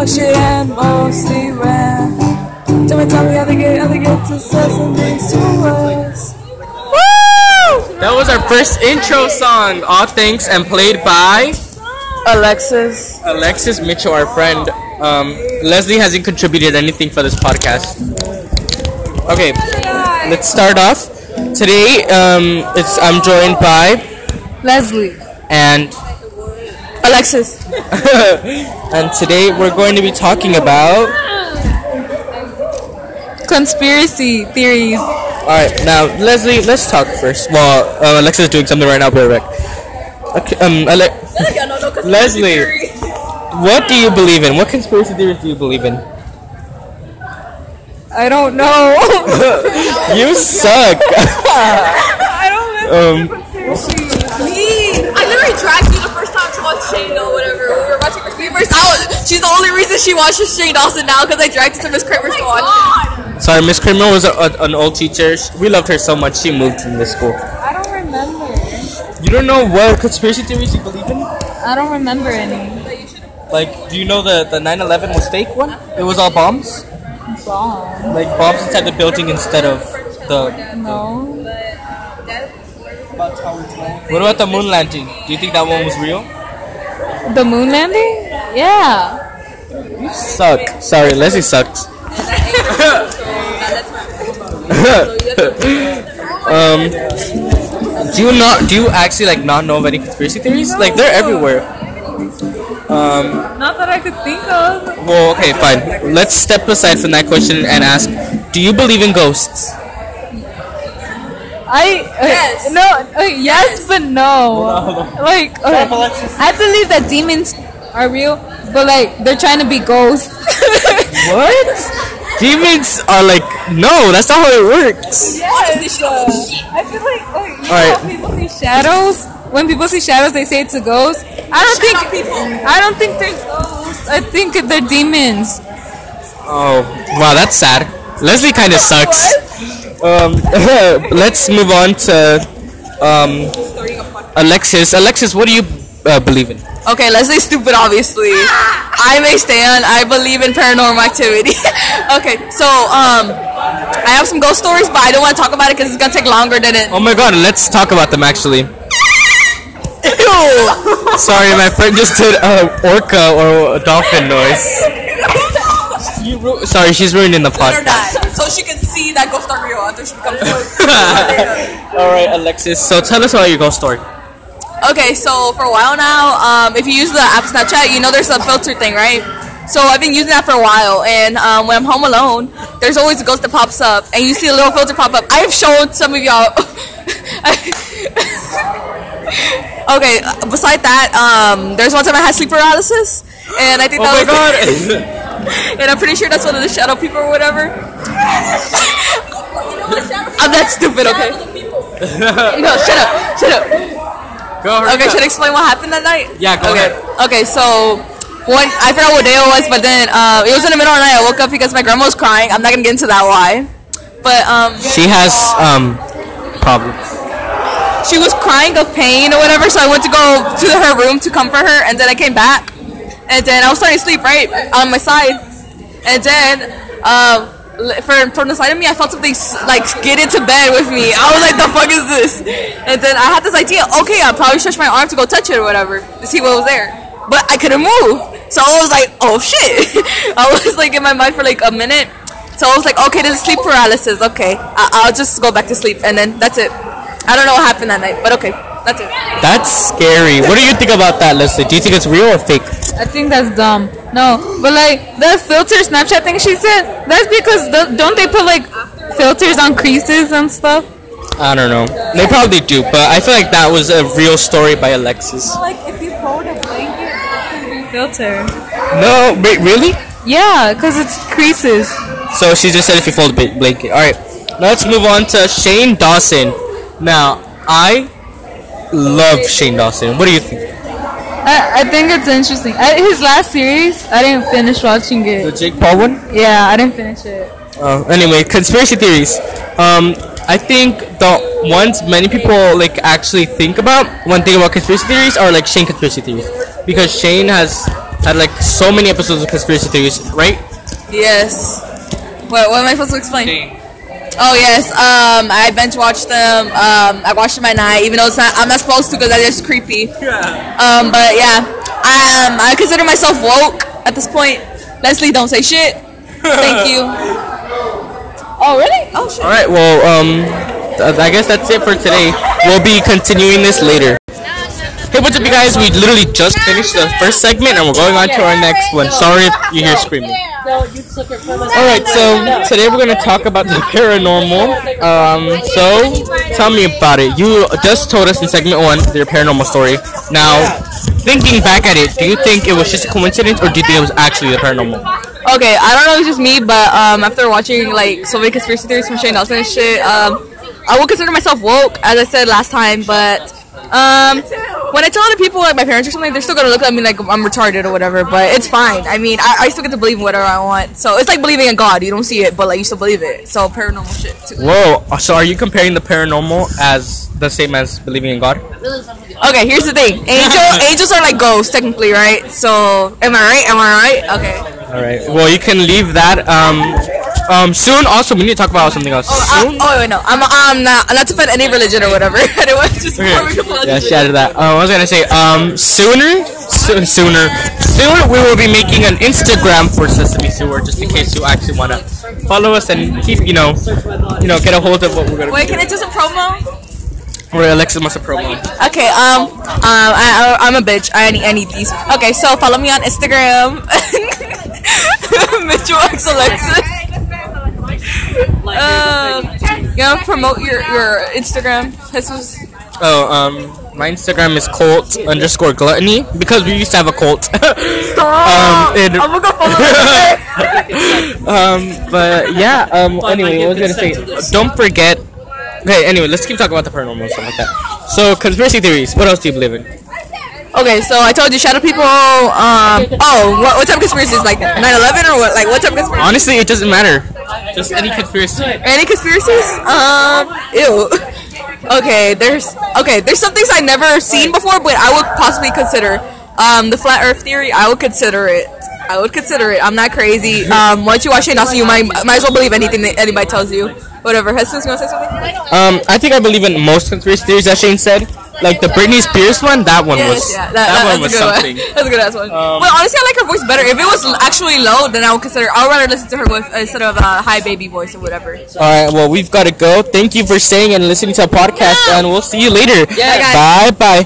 talk shit and mostly rant. Tell me, tell me how to get, how to get to say some things to us. That was our first intro song. All thanks and played by Alexis. Alexis Mitchell, our friend. Um, Leslie hasn't contributed anything for this podcast. Okay, let's start off. Today, um, it's I'm joined by Leslie. and Alexis. and today we're going to be talking about. Conspiracy theories. All right, now Leslie, let's talk first. Well, uh, Alexis is doing something right now. Be right back. Okay, um, Ale- Leslie, what do you believe in? What conspiracy theories do you believe in? I don't know. You suck. I don't um, Me! Kramer's. I was, she's the only reason she watches Shane Dawson now because I dragged her to Miss Kramer's to watch it. sorry, Miss Kramer was a, a, an old teacher. We loved her so much. She moved from this school. I don't remember. You don't know what conspiracy theories you believe in? I don't remember any. Like, do you know the the 9/11 was fake one? It was all bombs. Bomb. Like bombs inside the building instead of the. No. What about the moon landing? Do you think that one was real? The moon landing? Yeah. You Suck. Sorry, Leslie sucks. um, do you not? Do you actually like not know of any conspiracy theories? Like they're everywhere. Um, Not that I could think of. well, okay, fine. Let's step aside from that question and ask: Do you believe in ghosts? I uh, Yes. no uh, yes but no. Like uh, I believe that demons are real, but like they're trying to be ghosts. What? Demons are like no. That's not how it works. Yes, uh, I feel like oh, you know Alright. how people see shadows. When people see shadows, they say it's a ghost. I don't think I don't think they're ghosts. I think they're demons. Oh, wow, that's sad. Leslie kind of sucks. Um, let's move on to um, Alexis. Alexis, what do you uh, believe in? Okay, Leslie's stupid, obviously. I'm a stan. I believe in paranormal activity. okay, so, um, I have some ghost stories, but I don't want to talk about it because it's going to take longer than it. Oh my god, let's talk about them actually. Sorry, my friend just did a orca or a dolphin noise. Ru- Sorry, she's ruining the Let her podcast. so she can see that ghosts are real after she becomes All right, Alexis. So tell us about your ghost story. Okay, so for a while now, um, if you use the app Snapchat, you know there's a filter thing, right? So I've been using that for a while, and um, when I'm home alone, there's always a ghost that pops up, and you see a little filter pop up. I have shown some of y'all. okay, beside that, um, there's one time I had sleep paralysis, and I think Oh that my was, god. and I'm pretty sure that's one of the shadow people or whatever. I'm that stupid, okay? no, shut up, shut up. Go Okay, should I explain what happened that night? Yeah, go okay. ahead. Okay, so one I forgot what day it was, but then uh, it was in the middle of the night. I woke up because my grandma was crying. I'm not gonna get into that why, but um, She has um problems. she was crying of pain or whatever. So I went to go to her room to comfort her, and then I came back, and then I was starting to sleep right on my side, and then um, li- for from the side of me, I felt something like get into bed with me. I was like, the fuck is this? And then I had this idea. Okay, I'll probably stretch my arm to go touch it or whatever to see what was there, but I couldn't move. So I was like, oh shit. I was like in my mind for like a minute. So I was like, okay, this is sleep paralysis. Okay, I- I'll just go back to sleep, and then that's it. I don't know what happened that night, but okay, that's it. That's scary. What do you think about that, Leslie? Do you think it's real or fake? I think that's dumb. No, but like the filter Snapchat thing she said, that's because the, don't they put like filters on creases and stuff? I don't know. They probably do, but I feel like that was a real story by Alexis. Like if you fold a blanket, it's gonna be filter. No, wait, really? Yeah, cause it's creases. So she just said if you fold a blanket. All right, let's move on to Shane Dawson. Now I love Shane Dawson. What do you think? I, I think it's interesting. I, his last series, I didn't finish watching it. The. Jake Paul one? Yeah, I didn't finish it. Uh, anyway, conspiracy theories. Um, I think the ones many people like actually think about when thinking about conspiracy theories are like Shane conspiracy theories because Shane has had like so many episodes of conspiracy theories, right? Yes. What, what am I supposed to explain? Oh yes, um, I bench watched them. Um, I watched them at night, even though it's not, I'm not supposed to because that's just creepy. Um, but yeah, I um, I consider myself woke at this point. Leslie, don't say shit. Thank you. Oh really? Oh shit. All right. Well, um, I guess that's it for today. We'll be continuing this later. Hey, what's up, you guys? We literally just finished the first segment, and we're going on to our next one. Sorry if you hear screaming. All right, so today we're gonna talk about the paranormal. Um, so tell me about it. You just told us in segment one your paranormal story. Now, thinking back at it, do you think it was just a coincidence, or do you think it was actually the paranormal? Okay, I don't know if it's just me, but um, after watching like so many conspiracy theories from Shane Dawson and shit, um, I would consider myself woke, as I said last time. But um, when I tell other people, like my parents or something, they're still gonna look at me like I'm retarded or whatever. But it's fine. I mean, I, I still get to believe in whatever I want. So it's like believing in God. You don't see it, but like you still believe it. So paranormal shit too. Whoa! So are you comparing the paranormal as the same as believing in God? Okay, here's the thing. Angel, angels are like ghosts technically, right? So am I right? Am I right? Okay. All right. Well, you can leave that. Um, um, soon. Also, we need to talk about something else. I, Soon. oh wait, no, I'm I'm not not to offend any religion or whatever. anyway, just before we Okay. go on Yeah, to she added that. Uh, I was gonna say, um, sooner, soon, sooner, soon we will be making an Instagram for Sesame Sewer, just in case you actually wanna follow us and keep, you know, you know, get a hold of what we're gonna Wait, be can I do some promo? Or Alexa must have promo. Okay, um, um, I, I, I'm a bitch. I need, I need these. Okay, so follow me on Instagram. Mitchell X Alexis. Um, you gonna promote your, your Instagram, Jesus? Oh, um, my Instagram is Colt underscore gluttony because we used to have a cult. Stop! Um, it- I'm gonna go follow you. um, but yeah. Um, anyway, what was I gonna say? Don't forget. Okay. Anyway, let's keep talking about the paranormal and stuff like that. So, conspiracy theories. What else do you believe in? Okay, so I told you shadow people. Um, oh, what, what type of conspiracy is like 9/11 or what? Like what type of conspiracy? Honestly, it doesn't matter. Just any conspiracy. Any conspiracies? Um, ew. Okay, there's okay, there's some things I never seen before, but I would possibly consider. Um, the flat Earth theory, I would consider it. I would consider it. I'm not crazy. Um, once you watch Shane Dawson, you might might as well believe anything that anybody tells you. Whatever. Jesus, you wanna say something? Um, I think I believe in most conspiracy theories that Shane said. Like the Britney Spears one, that one was yeah, that, that, that, one was a something. one. That's a good ass one. Um, but honestly, I like her voice better. If it was actually low, then I would consider. I would rather listen to her voice instead of uh, high baby voice or whatever. All right, well we've got to go. Thank you for staying and listening to our podcast, and we'll see you later. Yeah, guys. Bye bye.